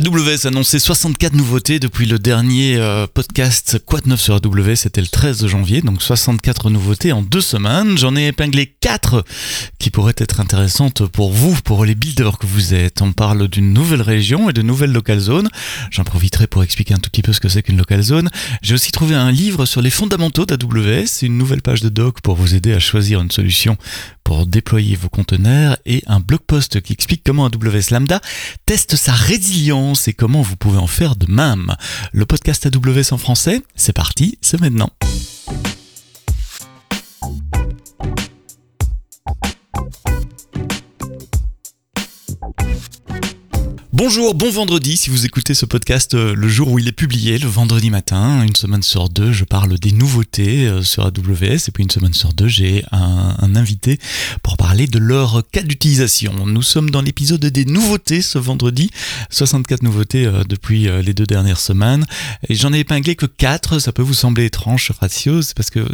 AWS a annoncé 64 nouveautés depuis le dernier euh, podcast de neuf sur AWS, c'était le 13 janvier, donc 64 nouveautés en deux semaines. J'en ai épinglé 4 qui pourraient être intéressantes pour vous, pour les builders que vous êtes. On parle d'une nouvelle région et de nouvelles local zones. J'en profiterai pour expliquer un tout petit peu ce que c'est qu'une local zone. J'ai aussi trouvé un livre sur les fondamentaux d'AWS, une nouvelle page de doc pour vous aider à choisir une solution pour déployer vos conteneurs et un blog post qui explique comment AWS Lambda teste sa résilience et comment vous pouvez en faire de même. Le podcast AWS en français, c'est parti, c'est maintenant. Bonjour, bon vendredi si vous écoutez ce podcast euh, le jour où il est publié, le vendredi matin, une semaine sur deux, je parle des nouveautés euh, sur AWS et puis une semaine sur deux, j'ai un, invité pour parler de leur cas d'utilisation. Nous sommes dans l'épisode des nouveautés ce vendredi, 64 nouveautés euh, depuis les deux dernières semaines j'en ai épinglé que 4, ça peut vous sembler étrange ratio, c'est parce que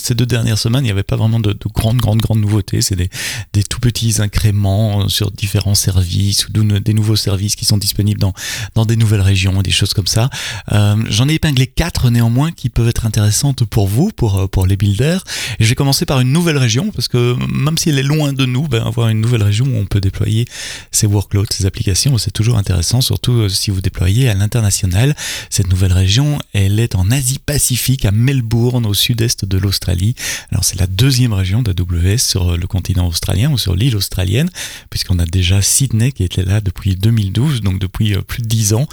ces deux dernières semaines, il n'y avait pas vraiment de, grandes, grandes, grandes nouveautés, c'est des, des tout petits incréments sur différents services ou des nouveaux services qui sont disponibles dans, dans des nouvelles régions, des choses comme ça. Euh, J'en ai épinglé quatre néanmoins qui peuvent être intéressantes pour vous, pour, euh, pour les builders. Je vais commencer par une nouvelle région, parce que même si elle est loin de nous, ben, avoir une nouvelle région où on peut déployer ses workloads, ses applications, c'est toujours intéressant, surtout euh, si vous déployez à l'international. Cette nouvelle région, elle est en Asie-Pacifique, à Melbourne, au sud-est de l'Australie. Alors c'est la deuxième région d'AWS sur le continent australien ou sur l'île australienne, puisqu'on a déjà Sydney qui était là depuis 2002 donc depuis euh, plus de 10 ans.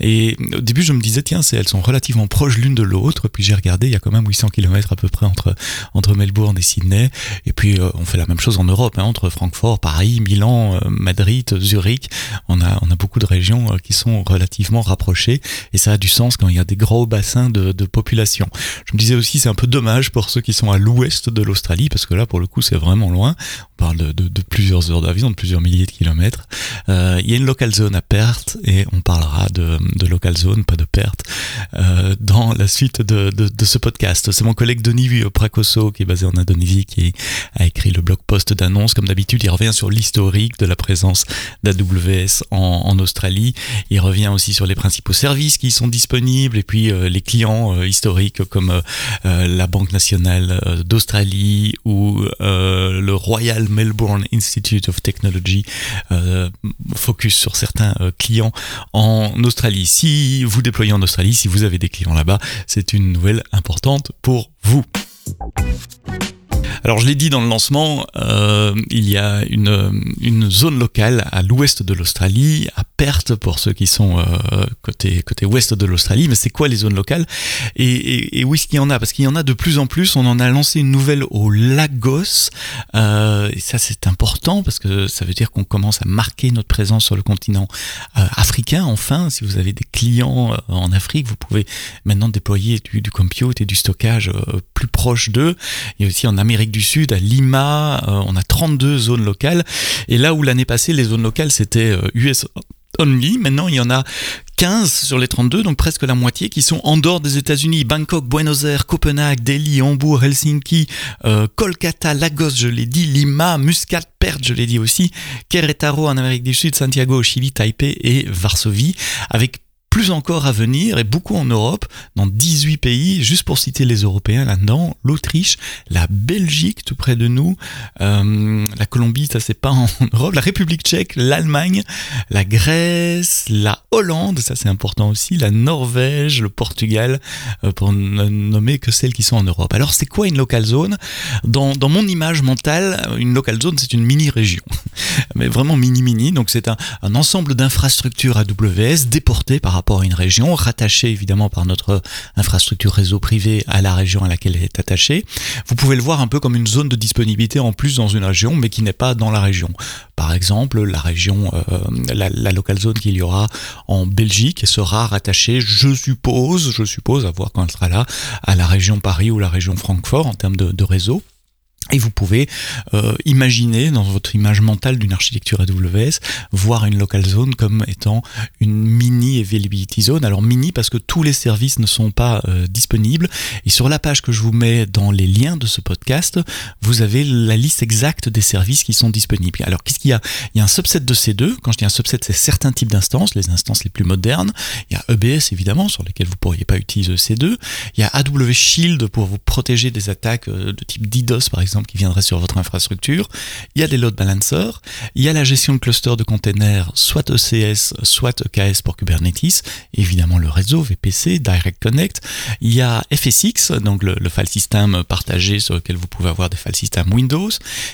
Et au début, je me disais, tiens, elles sont relativement proches l'une de l'autre. Puis j'ai regardé, il y a quand même 800 km à peu près entre, entre Melbourne et Sydney. Et puis euh, on fait la même chose en Europe, hein, entre Francfort, Paris, Milan, euh, Madrid, Zurich. On a, on a beaucoup de régions qui sont relativement rapprochées. Et ça a du sens quand il y a des gros bassins de, de population. Je me disais aussi, c'est un peu dommage pour ceux qui sont à l'ouest de l'Australie, parce que là, pour le coup, c'est vraiment loin. Parle de, de, de plusieurs heures d'avion, de plusieurs milliers de kilomètres. Euh, il y a une local zone à perte et on parlera de, de local zone, pas de perte, euh, dans la suite de, ce podcast. C'est mon collègue Denis Prakoso qui est basé en Indonésie qui a écrit le blog post d'annonce. Comme d'habitude, il revient sur l'historique de la présence d'AWS en, Australie. Il revient aussi sur les principaux services qui sont disponibles et puis euh, les clients historiques comme la Banque nationale d'Australie ou le Royal Melbourne Institute of Technology, focus sur certains euh, clients en Australie. Si vous déployez en Australie, si vous avez des clients là-bas, c'est une nouvelle importante pour vous. Alors je l'ai dit dans le lancement, euh, il y a une, zone locale à l'ouest de l'Australie, à perte pour ceux qui sont euh, côté, côté ouest de l'Australie. Mais c'est quoi les zones locales? Et, et, et, oui, ce qu'il y en a, parce qu'il y en a de plus en plus. On en a lancé une nouvelle au Lagos. Euh, et ça c'est important parce que ça veut dire qu'on commence à marquer notre présence sur le continent africain. Enfin, si vous avez des clients en Afrique, vous pouvez maintenant déployer du, du compute et du stockage plus proche d'eux. Et aussi en Amérique du Sud, à Lima, euh, on a 32 zones locales. Et là où l'année passée, les zones locales, c'était US euh, only, maintenant il y en a 15 sur les 32, donc presque la moitié, qui sont en dehors des États-Unis. Bangkok, Buenos Aires, Copenhague, Delhi, Hambourg, Helsinki, euh, Kolkata, Lagos, je l'ai dit, Lima, Muscat, Perth, je l'ai dit aussi, Querétaro en Amérique du Sud, Santiago au Chili, Taipei et Varsovie, avec plus encore à venir et beaucoup en Europe, dans 18 pays, juste pour citer les Européens là-dedans, l'Autriche, la Belgique tout près de nous, euh, la Colombie, ça c'est pas en Europe, la République tchèque, l'Allemagne, la Grèce, la Hollande, ça c'est important aussi, la Norvège, le Portugal, euh, pour ne nommer que celles qui sont en Europe. Alors c'est quoi une local zone? Dans, mon image mentale, une local zone c'est une mini-région, mais vraiment mini-mini, donc c'est un, un ensemble d'infrastructures AWS déportées par rapport à une région, rattachée évidemment par notre infrastructure réseau privé à la région à laquelle elle est attachée. Vous pouvez le voir un peu comme une zone de disponibilité en plus dans une région, mais qui n'est pas dans la région. Par exemple, la région, euh, la, la local zone qu'il y aura en Belgique sera rattachée, je suppose, je suppose, à voir quand elle sera là, à la région Paris ou la région Francfort en termes de réseau. Et vous pouvez euh, imaginer dans votre image mentale d'une architecture AWS, voir une local zone comme étant une mini availability zone. Alors mini parce que tous les services ne sont pas euh, disponibles. Et sur la page que je vous mets dans les liens de ce podcast, vous avez la liste exacte des services qui sont disponibles. Alors qu'est-ce qu'il y a? Il y a un subset de ces deux. Quand je dis un subset, c'est certains types d'instances, les instances les plus modernes. Il y a EBS évidemment sur lesquelles vous pourriez pas utiliser ces deux. Il y a AWS Shield pour vous protéger des attaques euh, de type DDoS par exemple qui viendrait sur votre infrastructure. Il y a des load balancers, il y a la gestion de clusters de containers, soit ECS, soit EKS pour Kubernetes, évidemment le réseau VPC, Direct Connect. Il y a FSX, donc le, file system partagé sur lequel vous pouvez avoir des file systems Windows.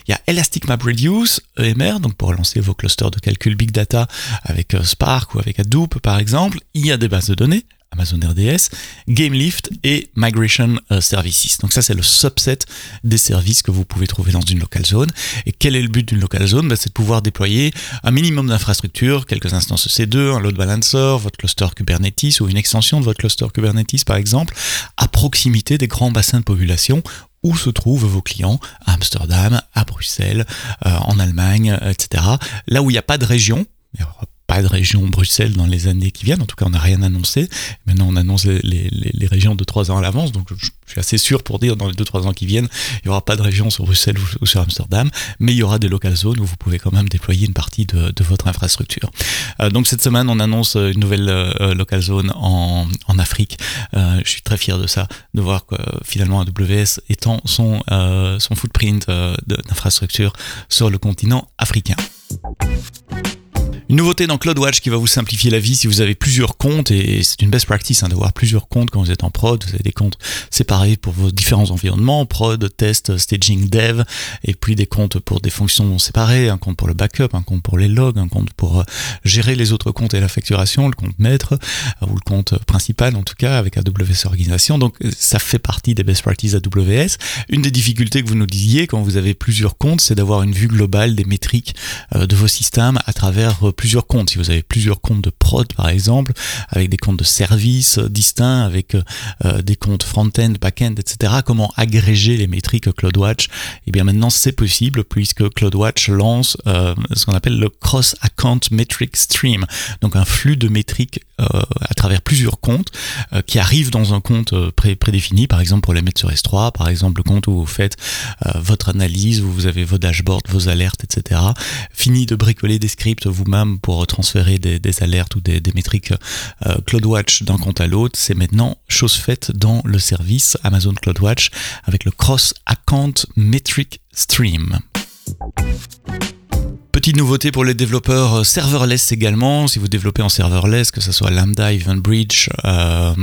Il y a Elastic Map Reduce, EMR, donc pour lancer vos clusters de calcul big data avec euh, Spark ou avec Hadoop par exemple. Il y a des bases de données, Amazon RDS, GameLift et Migration euh, Services. Donc ça c'est le subset des services que vous pouvez trouver dans une local zone. Et quel est le but d'une local zone? Bah, C'est de pouvoir déployer un minimum d'infrastructures, quelques instances C2, un load balancer, votre cluster Kubernetes ou une extension de votre cluster Kubernetes par exemple, à proximité des grands bassins de population où se trouvent vos clients à Amsterdam, à Bruxelles, euh, en Allemagne, etc. Là où il n'y a pas de région, pas de région Bruxelles dans les années qui viennent. En tout cas, on n'a rien annoncé. Maintenant, on annonce les, régions de trois ans à l'avance. Donc, je, suis assez sûr pour dire dans les deux trois ans qui viennent, il n'y aura pas de région sur Bruxelles ou, sur Amsterdam, mais il y aura des local zones où vous pouvez quand même déployer une partie de, votre infrastructure. Euh, donc, cette semaine, on annonce une nouvelle euh, local zone en, Afrique. Euh, je suis très fier de ça, de voir que finalement AWS étend son, son footprint d'infrastructure sur le continent africain. Une nouveauté dans CloudWatch qui va vous simplifier la vie si vous avez plusieurs comptes et c'est une best practice hein, d'avoir plusieurs comptes quand vous êtes en prod. Vous avez des comptes séparés pour vos différents environnements, prod, test, staging, dev et puis des comptes pour des fonctions séparées, un compte pour le backup, un compte pour les logs, un compte pour euh, gérer les autres comptes et la facturation, le compte maître euh, ou le compte principal en tout cas avec AWS Organisation. Donc ça fait partie des best practices AWS. Une des difficultés que vous nous disiez quand vous avez plusieurs comptes, c'est d'avoir une vue globale des métriques euh, de vos systèmes à travers plusieurs comptes. Si vous avez plusieurs comptes de prod, par exemple, avec des comptes de service distincts, avec euh, des comptes front-end, back-end, etc., comment agréger les métriques CloudWatch? Eh bien, maintenant, c'est possible puisque CloudWatch lance euh, ce qu'on appelle le Cross Account Metric Stream, donc un flux de métriques euh, à travers plusieurs comptes qui arrivent dans un compte pré prédéfini, par exemple pour les mettre sur S3, par exemple le compte où vous faites votre analyse, où vous avez vos dashboards, vos alertes, etc. Fini de bricoler des scripts vous-même pour transférer des, alertes ou des, métriques euh, CloudWatch d'un compte à l'autre, c'est maintenant chose faite dans le service Amazon CloudWatch avec le Cross Account Metric Stream. Petite nouveauté pour les développeurs euh, serverless également. Si vous développez en serverless, que ce soit Lambda, EventBridge, euh,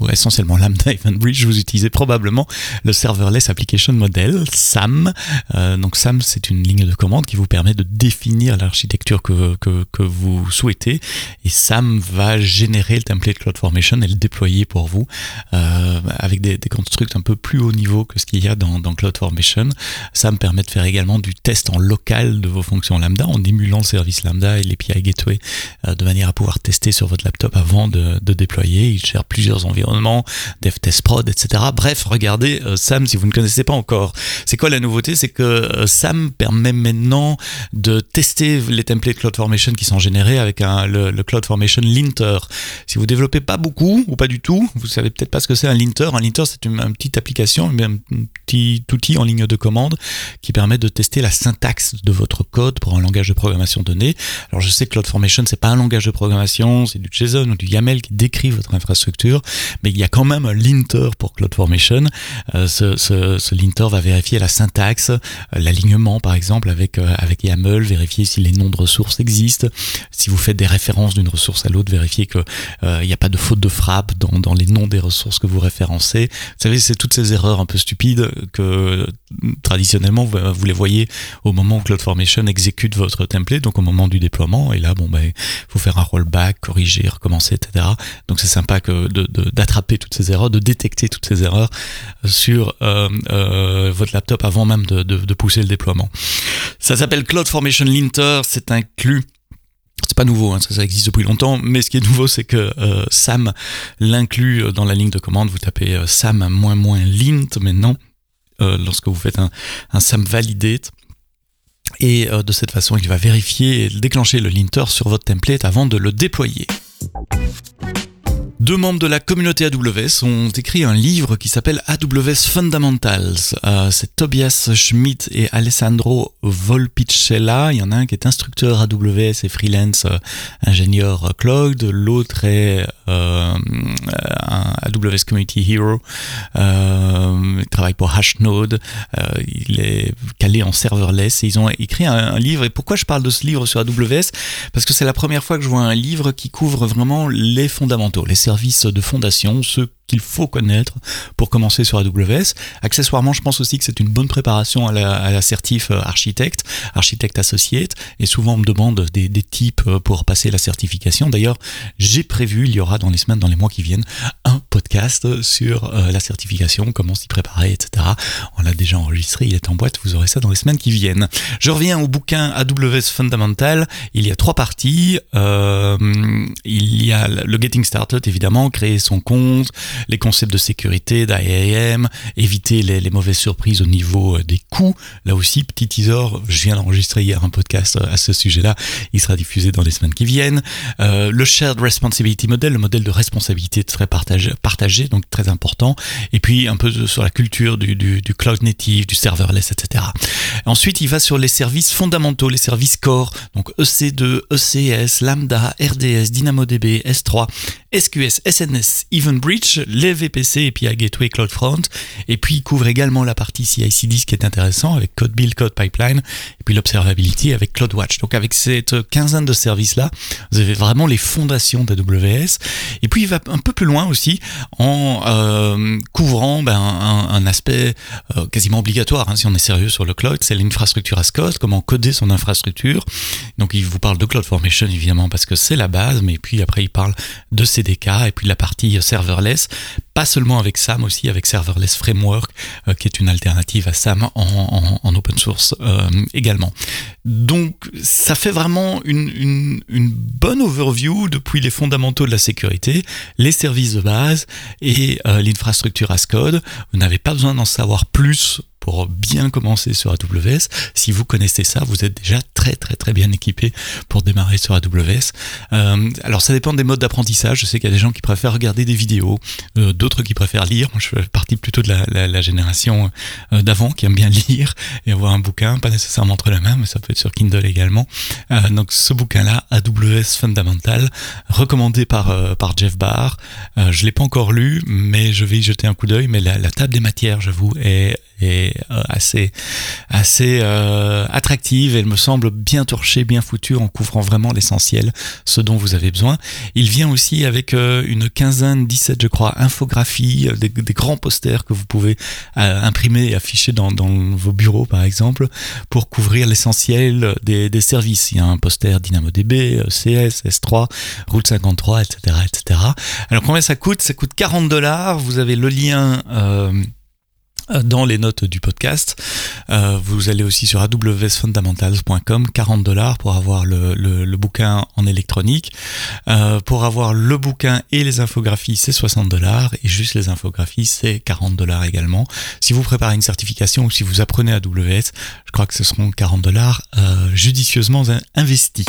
ou essentiellement Lambda, EventBridge, vous utilisez probablement le Serverless Application Model, SAM. Euh, donc SAM, c'est une ligne de commande qui vous permet de définir l'architecture que, que, vous souhaitez. Et SAM va générer le template CloudFormation et le déployer pour vous euh, avec des, des constructs un peu plus haut niveau que ce qu'il y a dans, dans CloudFormation. SAM permet de faire également du test en local de vos fonctions Lambda en émulant le service Lambda et l'API Gateway euh, de manière à pouvoir tester sur votre laptop avant de, déployer. Il gère plusieurs environnements, dev test prod, etc. Bref, regardez euh, SAM si vous ne connaissez pas encore. C'est quoi la nouveauté? C'est que euh, SAM permet maintenant de tester les templates CloudFormation qui sont générés avec le, CloudFormation linter. Si vous développez pas beaucoup ou pas du tout, vous savez peut-être pas ce que c'est un linter. Un linter, c'est une, petite application, un petit outil en ligne de commande qui permet de tester la syntaxe de votre code pour langage de programmation donné. Alors je sais que CloudFormation c'est pas un langage de programmation, c'est du JSON ou du YAML qui décrit votre infrastructure, mais il y a quand même un linter pour CloudFormation. Euh, ce, linter va vérifier la syntaxe, euh, l'alignement par exemple avec euh, avec YAML, vérifier si les noms de ressources existent. Si vous faites des références d'une ressource à l'autre, vérifier que il n'y a pas de faute de frappe dans, les noms des ressources que vous référencez. Vous savez, c'est toutes ces erreurs un peu stupides que traditionnellement vous les voyez au moment où CloudFormation exécute de votre template, donc au moment du déploiement, et là, bon, ben, faut faire un rollback, corriger, recommencer, etc. Donc c'est sympa que d'attraper toutes ces erreurs, de détecter toutes ces erreurs sur euh, euh, votre laptop avant même de, de pousser le déploiement. Ça s'appelle CloudFormation Linter, c'est inclus c'est pas nouveau, hein, ça, ça, existe depuis longtemps, mais ce qui est nouveau, c'est que euh, SAM l'inclut dans la ligne de commande. Vous tapez SAM moins moins lint maintenant lorsque vous faites un, un SAM validate. Et de cette façon, il va vérifier et déclencher le linter sur votre template avant de le déployer. Deux membres de la communauté AWS ont écrit un livre qui s'appelle AWS Fundamentals. Euh, c'est Tobias Schmidt et Alessandro Volpicella. Il y en a un qui est instructeur AWS et freelance euh, ingénieur cloud. L'autre est euh, un AWS Community Hero. il travaille pour Hashnode. il est calé en serverless. Ils ont écrit un, un livre. Et pourquoi je parle de ce livre sur AWS Parce que c'est la première fois que je vois un livre qui couvre vraiment les fondamentaux, les services de fondation, qu'il faut connaître pour commencer sur AWS. Accessoirement, je pense aussi que c'est une bonne préparation à la, certif euh, architecte, architecte associate, et souvent on me demande des, types euh, pour passer la certification. D'ailleurs, j'ai prévu, il y aura dans les semaines, dans les mois qui viennent, un podcast sur euh, la certification, comment s'y préparer, etc. On l'a déjà enregistré, il est en boîte, vous aurez ça dans les semaines qui viennent. Je reviens au bouquin AWS Fundamental, il y a trois parties. Il y a le Getting Started, évidemment, créer son compte, les concepts de sécurité, d'IAM, éviter les, mauvaises surprises au niveau euh, des coûts. Là aussi, petit teaser, je viens d'enregistrer hier un podcast euh, à ce sujet-là. Il sera diffusé dans les semaines qui viennent. Euh, le Shared Responsibility Model, le modèle de responsabilité très partagé, partagé donc très important. Et puis un peu sur la culture du, du cloud native, du serverless, etc. Ensuite, il va sur les services fondamentaux, les services core, donc EC2, ECS, Lambda, RDS, DynamoDB, S3, SQS, SNS, EventBridge, les VPC et puis à Gateway CloudFront. Et puis il couvre également la partie CI/CD, ce qui est intéressant avec Code Build, Code Pipeline, et puis l'observability avec CloudWatch. Donc avec cette quinzaine de services-là, vous avez vraiment les fondations d'AWS. Et puis il va un peu plus loin aussi en euh, couvrant ben, un, aspect euh, quasiment obligatoire, hein, si on est sérieux sur le cloud, c'est l'infrastructure as code, comment coder son infrastructure. Donc il vous parle de CloudFormation évidemment parce que c'est la base, mais puis après il parle de CDK et puis la partie serverless pas seulement avec SAM, aussi avec Serverless Framework, euh, qui est une alternative à SAM en, open source euh, également. Donc ça fait vraiment une, bonne overview depuis les fondamentaux de la sécurité, les services de base et euh, l'infrastructure as code. Vous n'avez pas besoin d'en savoir plus pour bien commencer sur AWS. Si vous connaissez ça, vous êtes déjà très très très bien équipé pour démarrer sur AWS. Euh, alors ça dépend des modes d'apprentissage. Je sais qu'il y a des gens qui préfèrent regarder des vidéos, euh, d'autres qui préfèrent lire. Moi, je fais partie plutôt de la, la, la génération euh, d'avant qui aime bien lire et avoir un bouquin, pas nécessairement entre les mains, mais ça peut être sur Kindle également. Donc ce bouquin-là, AWS Fundamental, recommandé par par Jeff Barr. je l'ai pas encore lu, mais je vais y jeter un coup d'œil. Mais la, la table des matières, j'avoue, est est euh, assez assez euh, attractive. Elle me semble bien torchée, bien foutue, en couvrant vraiment l'essentiel, ce dont vous avez besoin. Il vient aussi avec euh, une quinzaine, 17 je crois, infographies, des, grands posters que vous pouvez imprimer et afficher dans, dans, vos bureaux par exemple, pour couvrir l'essentiel des, des, services. Il y a un poster DynamoDB, CS, S3, Route 53, etc., etc. Alors combien ça coûte? Ça coûte 40 dollars. Vous avez le lien dans les notes du podcast. Euh, vous allez aussi sur awsfundamentals.com, 40 dollars pour avoir le, le, bouquin en électronique. Euh, pour avoir le bouquin et les infographies, c'est 60 dollars et juste les infographies, c'est 40 dollars également. Si vous préparez une certification ou si vous apprenez AWS, je crois que ce seront 40 dollars euh, judicieusement investis.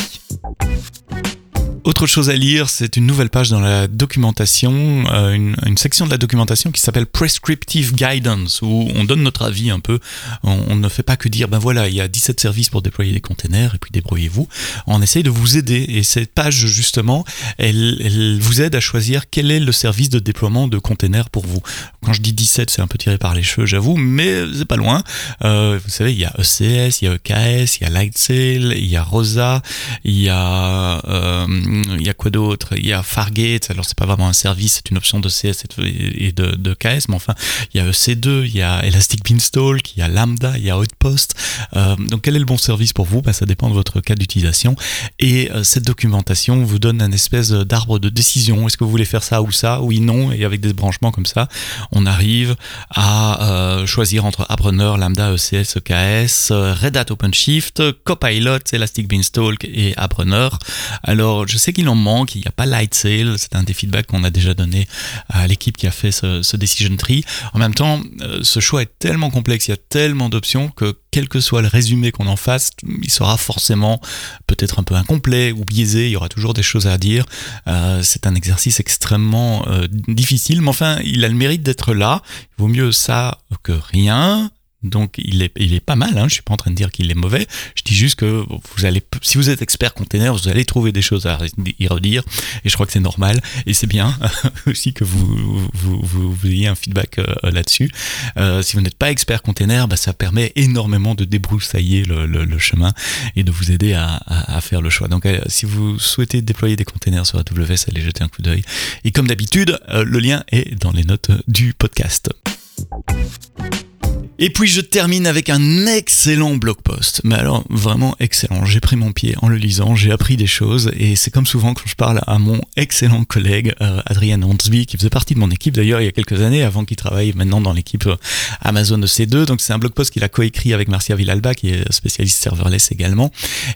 Autre chose à lire, c'est une nouvelle page dans la documentation, euh, une, section de la documentation qui s'appelle Prescriptive Guidance, où on donne notre avis un peu. On, ne fait pas que dire, ben voilà, il y a 17 services pour déployer des containers, et puis débrouillez-vous. On essaye de vous aider, et cette page, justement, elle, elle, vous aide à choisir quel est le service de déploiement de containers pour vous. Quand je dis 17, c'est un peu tiré par les cheveux, j'avoue, mais c'est pas loin. Euh, vous savez, il y a ECS, il y a EKS, il y a Lightsail, il y a Rosa, il y a... Euh, il y a quoi d'autre? Il y a Fargate, alors c'est pas vraiment un service, c'est une option de CS et de, KS, mais enfin, il y a EC2, il y a Elastic Beanstalk, il y a Lambda, il y a post. Euh, donc quel est le bon service pour vous? Bah, Ça dépend de votre cas d'utilisation. Et euh, cette documentation vous donne un espèce d'arbre de décision. Est-ce que vous voulez faire ça ou ça? Oui, non. Et avec des branchements comme ça, on arrive à euh, choisir entre Appreneur, Lambda, ECS, EKS, Red Hat OpenShift, Copilot, Elastic Beanstalk et Appreneur. Alors je sais qu'il en manque, il n'y a pas Lightsail, c'est un des feedbacks qu'on a déjà donné à l'équipe qui a fait ce, decision tree. En même temps, ce choix est tellement complexe, il y a tellement d'options que quel que soit le résumé qu'on en fasse, il sera forcément peut-être un peu incomplet ou biaisé, il y aura toujours des choses à dire. Euh, c'est un exercice extrêmement euh, difficile, mais enfin, il a le mérite d'être là. Il vaut mieux ça que rien. Donc il est, il est pas mal, hein. je suis pas en train de dire qu'il est mauvais, je dis juste que vous allez, si vous êtes expert container, vous allez trouver des choses à y redire, et je crois que c'est normal, et c'est bien aussi que vous, vous, vous, ayez un feedback euh, là-dessus. Euh, si vous n'êtes pas expert container, bah, ça permet énormément de débroussailler le, le, chemin et de vous aider à, à, faire le choix. Donc euh, si vous souhaitez déployer des containers sur AWS, allez jeter un coup d'œil. Et comme d'habitude, le lien est dans les notes du podcast. Et puis je termine avec un excellent blog post. Mais alors vraiment excellent. J'ai pris mon pied en le lisant, j'ai appris des choses et c'est comme souvent quand je parle à mon excellent collègue euh, Adrien Hansby qui faisait partie de mon équipe d'ailleurs il y a quelques années avant qu'il travaille maintenant dans l'équipe euh, Amazon de C2. Donc c'est un blog post qu'il a coécrit avec Marcia Villalba qui est spécialiste serverless également.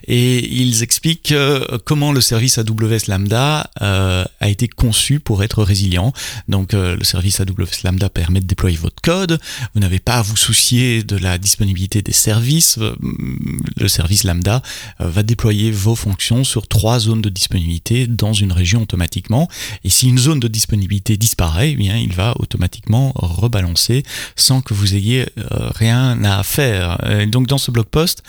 Et ils expliquent euh, comment le service AWS Lambda a été conçu pour être résilient. Donc le service AWS Lambda permet de déployer votre code. Vous n'avez pas à vous soucier de la disponibilité des services, euh, le service Lambda euh, va déployer vos fonctions sur trois zones de disponibilité dans une région automatiquement. Et si une zone de disponibilité disparaît, eh bien, il va automatiquement rebalancer sans que vous ayez euh, rien à faire. donc dans ce blog post,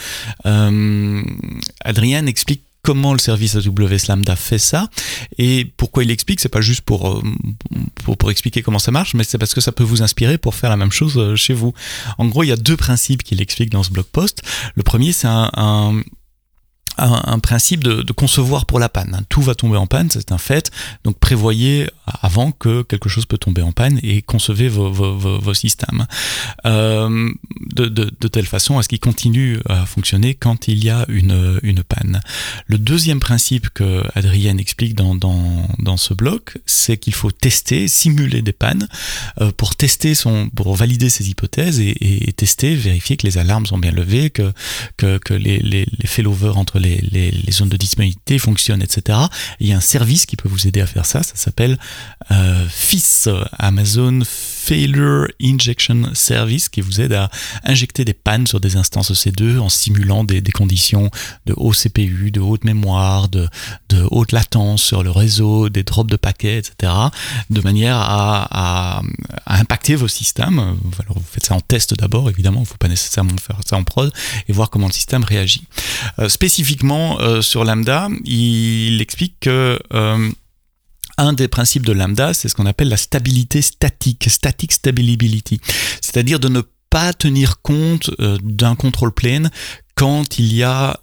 Adrien explique comment le service AWS Lambda fait ça et pourquoi il explique. C'est pas juste pour, euh, pour, pour, expliquer comment ça marche, mais c'est parce que ça peut vous inspirer pour faire la même chose euh, chez vous. En gros, il y a deux principes qu'il explique dans ce blog post. Le premier, c'est un un, principe de, de, concevoir pour la panne. Tout va tomber en panne, c'est un fait. Donc prévoyez avant que quelque chose peut tomber en panne et concevez vos, vos, vos, systèmes euh, de, de, de, telle façon à ce qu'ils continuent à fonctionner quand il y a une, une panne. Le deuxième principe que Adrienne explique dans, dans, dans ce bloc, c'est qu'il faut tester, simuler des pannes euh, pour tester son, pour valider ses hypothèses et, et, tester, vérifier que les alarmes sont bien levées, que, que, que les, les, les failovers entre les les, zones de disponibilité fonctionnent, etc. il y a un service qui peut vous aider à faire ça, ça s'appelle euh, FIS, Amazon Failure Injection Service, qui vous aide à injecter des pannes sur des instances EC2 en simulant des, conditions de haut CPU, de haute mémoire, de, haute latence sur le réseau, des drops de paquets, etc. de manière à, impacter vos systèmes. Alors vous faites ça en test d'abord, évidemment, il ne faut pas nécessairement faire ça en prod et voir comment le système réagit. Euh, spécifiquement euh, sur Lambda, il explique que euh, un des principes de Lambda, c'est ce qu'on appelle la stabilité statique, static stability, c'est-à-dire de ne pas tenir compte euh, d'un control plane quand il y a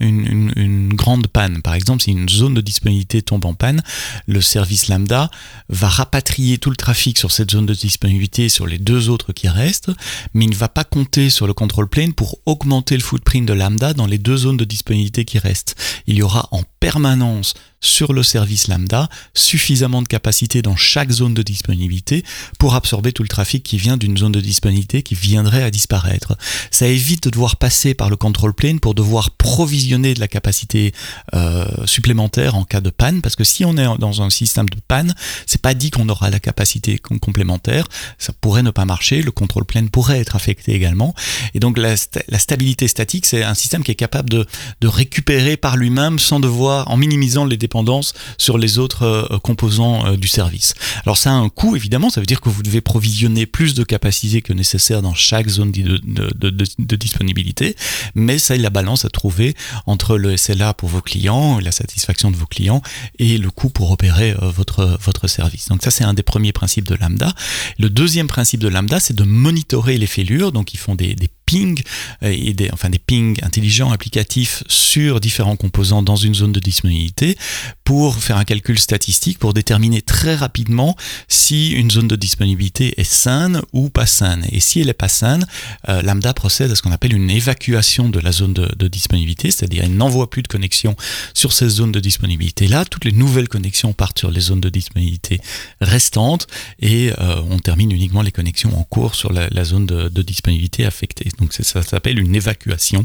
une, grande panne. Par exemple, si une zone de disponibilité tombe en panne, le service lambda va rapatrier tout le trafic sur cette zone de disponibilité sur les deux autres qui restent, mais il ne va pas compter sur le control plane pour augmenter le footprint de lambda dans les deux zones de disponibilité qui restent. Il y aura en permanence sur le service lambda suffisamment de capacité dans chaque zone de disponibilité pour absorber tout le trafic qui vient d'une zone de disponibilité qui viendrait à disparaître. Ça évite de devoir passer par le control plane pour devoir provisionner de la capacité euh, supplémentaire en cas de panne parce que si on est dans un système de panne, c'est pas dit qu'on aura la capacité complémentaire, ça pourrait ne pas marcher, le control plane pourrait être affecté également et donc la, la stabilité statique c'est un système qui est capable de, de récupérer par lui-même sans devoir en minimisant les dépendance sur les autres euh, composants euh, du service. Alors ça a un coût évidemment, ça veut dire que vous devez provisionner plus de capacité que nécessaire dans chaque zone de, disponibilité, mais ça est la balance à trouver entre le SLA pour vos clients, la satisfaction de vos clients et le coût pour opérer euh, votre, service. Donc ça c'est un des premiers principes de Lambda. Le deuxième principe de Lambda c'est de monitorer les fêlures, donc ils font des ping euh, et des, enfin des pings intelligents applicatifs sur différents composants dans une zone de disponibilité pour faire un calcul statistique pour déterminer très rapidement si une zone de disponibilité est saine ou pas saine. Et si elle est pas saine, euh, Lambda procède à ce qu'on appelle une évacuation de la zone de, disponibilité, c'est-à-dire il n'envoie plus de connexion sur ces zones de disponibilité là. Toutes les nouvelles connexions partent sur les zones de disponibilité restantes et euh, on termine uniquement les connexions en cours sur la, zone de, disponibilité affectée. Donc ça s'appelle une évacuation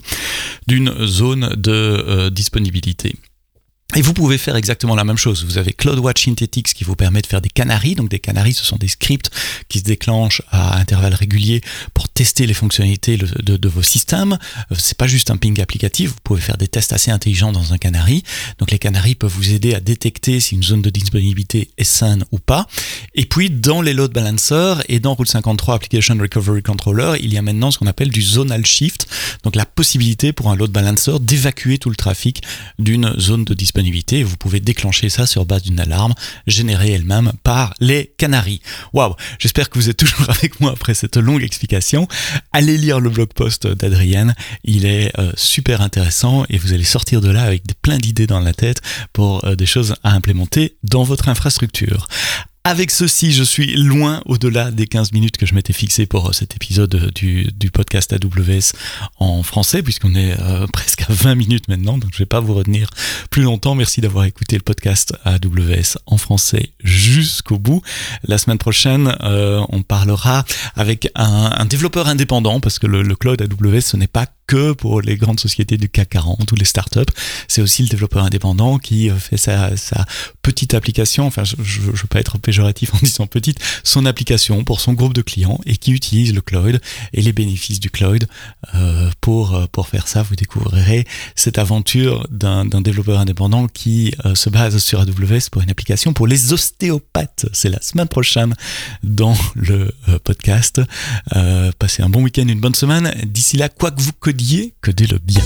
d'une zone de euh, disponibilité. Et vous pouvez faire exactement la même chose. Vous avez CloudWatch Synthetics qui vous permet de faire des canaries. Donc des canaries, ce sont des scripts qui se déclenchent à intervalles réguliers pour tester les fonctionnalités de, vos systèmes. Euh, c'est pas juste un ping applicatif. Vous pouvez faire des tests assez intelligents dans un canary. Donc les canaries peuvent vous aider à détecter si une zone de disponibilité est saine ou pas. Et puis dans les load balancers et dans Route 53 Application Recovery Controller, il y a maintenant ce qu'on appelle du zonal shift. Donc la possibilité pour un load balancer d'évacuer tout le trafic d'une zone de disponibilité vous pouvez déclencher ça sur base d'une alarme générée elle-même par les canaries. Waouh J'espère que vous êtes toujours avec moi après cette longue explication. Allez lire le blog post d'Adrienne, il est euh, super intéressant et vous allez sortir de là avec plein d'idées dans la tête pour euh, des choses à implémenter dans votre infrastructure. Avec ceci, je suis loin au-delà des 15 minutes que je m'étais fixé pour euh, cet épisode euh, du, podcast AWS en français, puisqu'on est euh, presque à 20 minutes maintenant, donc je vais pas vous retenir plus longtemps. Merci d'avoir écouté le podcast AWS en français jusqu'au bout. La semaine prochaine, on parlera avec un, développeur indépendant, parce que le cloud AWS, ce n'est pas que pour les grandes sociétés du CAC 40 ou les startups. C'est aussi le développeur indépendant qui fait sa, petite application. Enfin, je ne veux pas être péjoratif en disant petite, son application pour son groupe de clients et qui utilise le cloud et les bénéfices du cloud. Euh, pour, pour faire ça, vous découvrirez cette aventure d'un développeur indépendant qui euh, se base sur AWS pour une application pour les ostéopathes. C'est la semaine prochaine dans le euh, podcast. Euh, passez un bon week-end, une bonne semaine. D'ici là, quoi que vous codiez, que dès le bien.